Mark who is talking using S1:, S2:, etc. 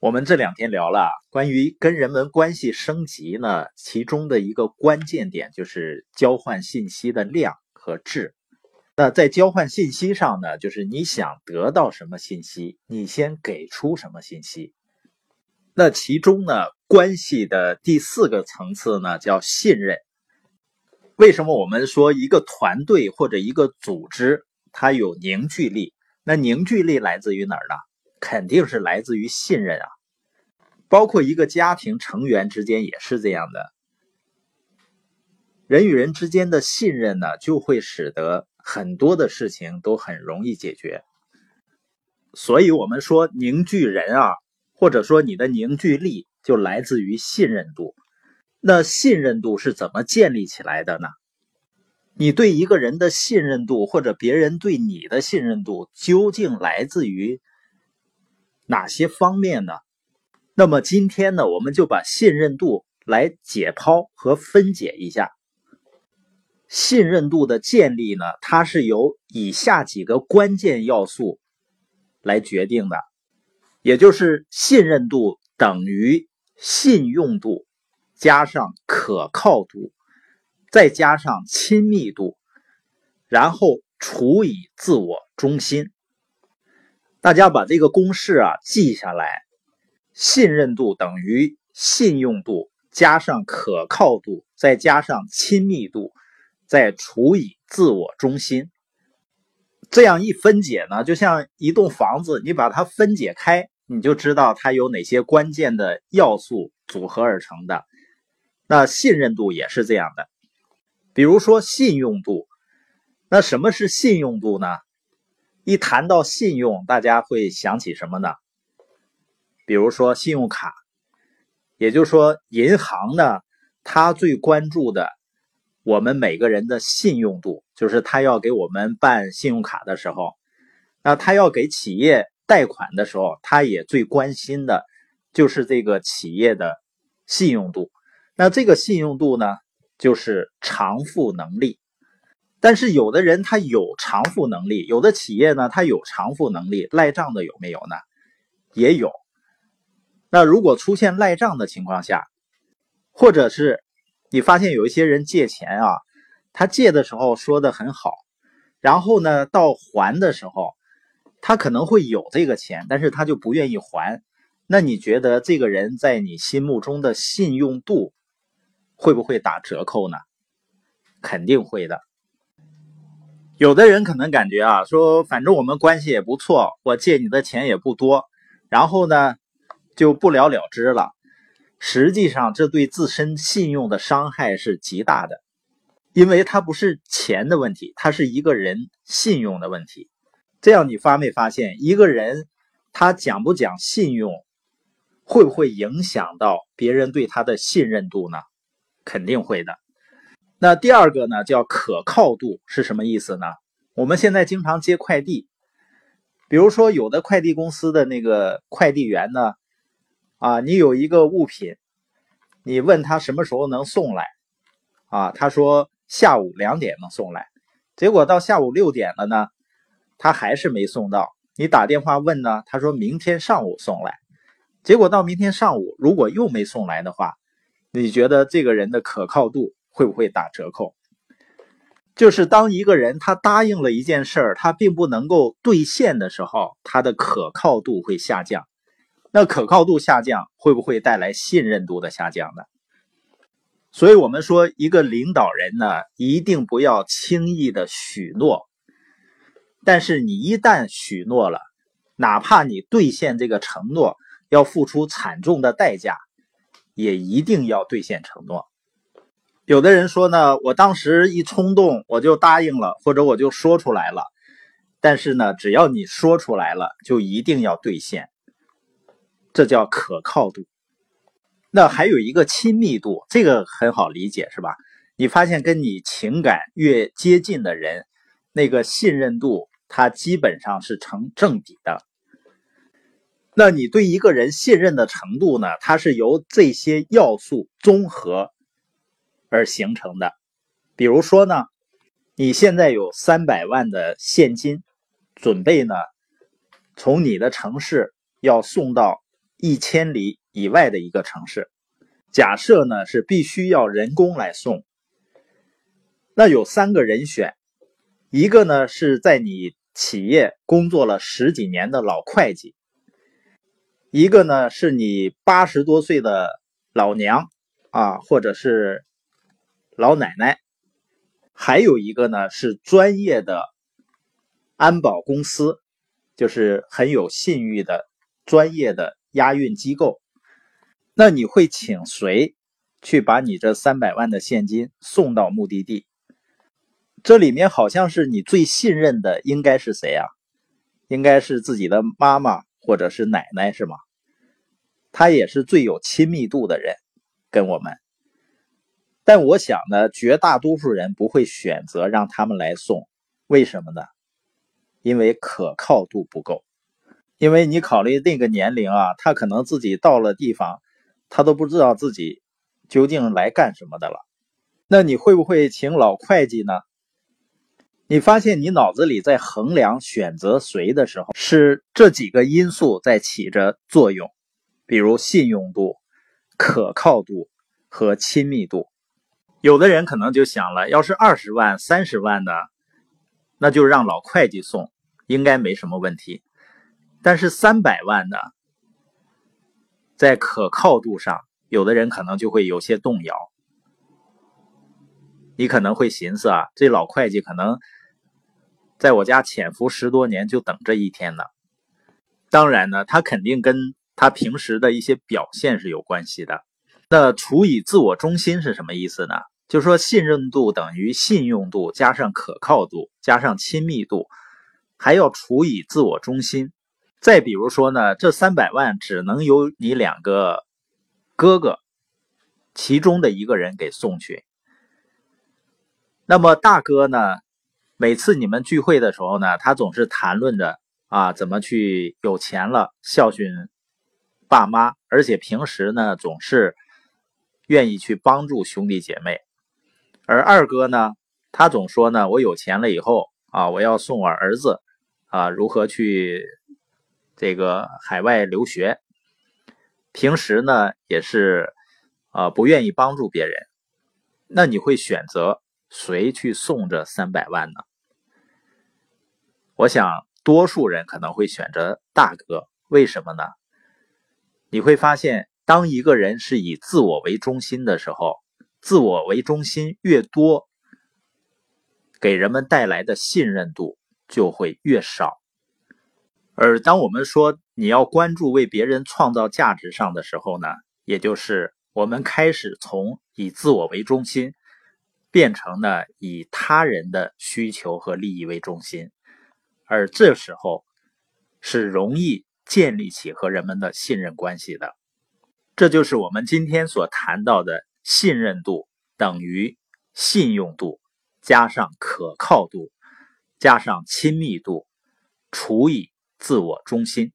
S1: 我们这两天聊了关于跟人们关系升级呢，其中的一个关键点就是交换信息的量和质。那在交换信息上呢，就是你想得到什么信息，你先给出什么信息。那其中呢，关系的第四个层次呢，叫信任。为什么我们说一个团队或者一个组织它有凝聚力？那凝聚力来自于哪儿呢？肯定是来自于信任啊，包括一个家庭成员之间也是这样的。人与人之间的信任呢，就会使得很多的事情都很容易解决。所以，我们说凝聚人啊，或者说你的凝聚力，就来自于信任度。那信任度是怎么建立起来的呢？你对一个人的信任度，或者别人对你的信任度，究竟来自于？哪些方面呢？那么今天呢，我们就把信任度来解剖和分解一下。信任度的建立呢，它是由以下几个关键要素来决定的，也就是信任度等于信用度加上可靠度，再加上亲密度，然后除以自我中心。大家把这个公式啊记下来：信任度等于信用度加上可靠度，再加上亲密度，再除以自我中心。这样一分解呢，就像一栋房子，你把它分解开，你就知道它有哪些关键的要素组合而成的。那信任度也是这样的。比如说信用度，那什么是信用度呢？一谈到信用，大家会想起什么呢？比如说信用卡，也就是说，银行呢，它最关注的我们每个人的信用度，就是他要给我们办信用卡的时候，那他要给企业贷款的时候，他也最关心的就是这个企业的信用度。那这个信用度呢，就是偿付能力。但是有的人他有偿付能力，有的企业呢他有偿付能力，赖账的有没有呢？也有。那如果出现赖账的情况下，或者是你发现有一些人借钱啊，他借的时候说的很好，然后呢到还的时候，他可能会有这个钱，但是他就不愿意还。那你觉得这个人在你心目中的信用度会不会打折扣呢？肯定会的。有的人可能感觉啊，说反正我们关系也不错，我借你的钱也不多，然后呢就不了了之了。实际上，这对自身信用的伤害是极大的，因为它不是钱的问题，它是一个人信用的问题。这样你发没发现，一个人他讲不讲信用，会不会影响到别人对他的信任度呢？肯定会的。那第二个呢，叫可靠度是什么意思呢？我们现在经常接快递，比如说有的快递公司的那个快递员呢，啊，你有一个物品，你问他什么时候能送来，啊，他说下午两点能送来，结果到下午六点了呢，他还是没送到。你打电话问呢，他说明天上午送来，结果到明天上午如果又没送来的话，你觉得这个人的可靠度？会不会打折扣？就是当一个人他答应了一件事儿，他并不能够兑现的时候，他的可靠度会下降。那可靠度下降，会不会带来信任度的下降呢？所以，我们说一个领导人呢，一定不要轻易的许诺。但是，你一旦许诺了，哪怕你兑现这个承诺要付出惨重的代价，也一定要兑现承诺。有的人说呢，我当时一冲动，我就答应了，或者我就说出来了。但是呢，只要你说出来了，就一定要兑现，这叫可靠度。那还有一个亲密度，这个很好理解，是吧？你发现跟你情感越接近的人，那个信任度它基本上是成正比的。那你对一个人信任的程度呢？它是由这些要素综合。而形成的，比如说呢，你现在有三百万的现金，准备呢从你的城市要送到一千里以外的一个城市。假设呢是必须要人工来送，那有三个人选，一个呢是在你企业工作了十几年的老会计，一个呢是你八十多岁的老娘啊，或者是老奶奶，还有一个呢是专业的安保公司，就是很有信誉的专业的押运机构。那你会请谁去把你这三百万的现金送到目的地？这里面好像是你最信任的，应该是谁啊？应该是自己的妈妈或者是奶奶，是吗？他也是最有亲密度的人，跟我们。但我想呢，绝大多数人不会选择让他们来送，为什么呢？因为可靠度不够。因为你考虑那个年龄啊，他可能自己到了地方。他都不知道自己究竟来干什么的了，那你会不会请老会计呢？你发现你脑子里在衡量选择谁的时候，是这几个因素在起着作用，比如信用度、可靠度和亲密度。有的人可能就想了，要是二十万、三十万的，那就让老会计送，应该没什么问题。但是三百万的。在可靠度上，有的人可能就会有些动摇。你可能会寻思啊，这老会计可能在我家潜伏十多年，就等这一天呢。当然呢，他肯定跟他平时的一些表现是有关系的。那除以自我中心是什么意思呢？就说信任度等于信用度加上可靠度加上亲密度，还要除以自我中心。再比如说呢，这三百万只能由你两个哥哥其中的一个人给送去。那么大哥呢，每次你们聚会的时候呢，他总是谈论着啊怎么去有钱了孝顺爸妈，而且平时呢总是愿意去帮助兄弟姐妹。而二哥呢，他总说呢，我有钱了以后啊，我要送我儿子啊如何去。这个海外留学，平时呢也是啊不愿意帮助别人，那你会选择谁去送这三百万呢？我想多数人可能会选择大哥，为什么呢？你会发现，当一个人是以自我为中心的时候，自我为中心越多，给人们带来的信任度就会越少。而当我们说你要关注为别人创造价值上的时候呢，也就是我们开始从以自我为中心，变成呢以他人的需求和利益为中心，而这时候是容易建立起和人们的信任关系的。这就是我们今天所谈到的信任度等于信用度加上可靠度加上亲密度除以。自我中心。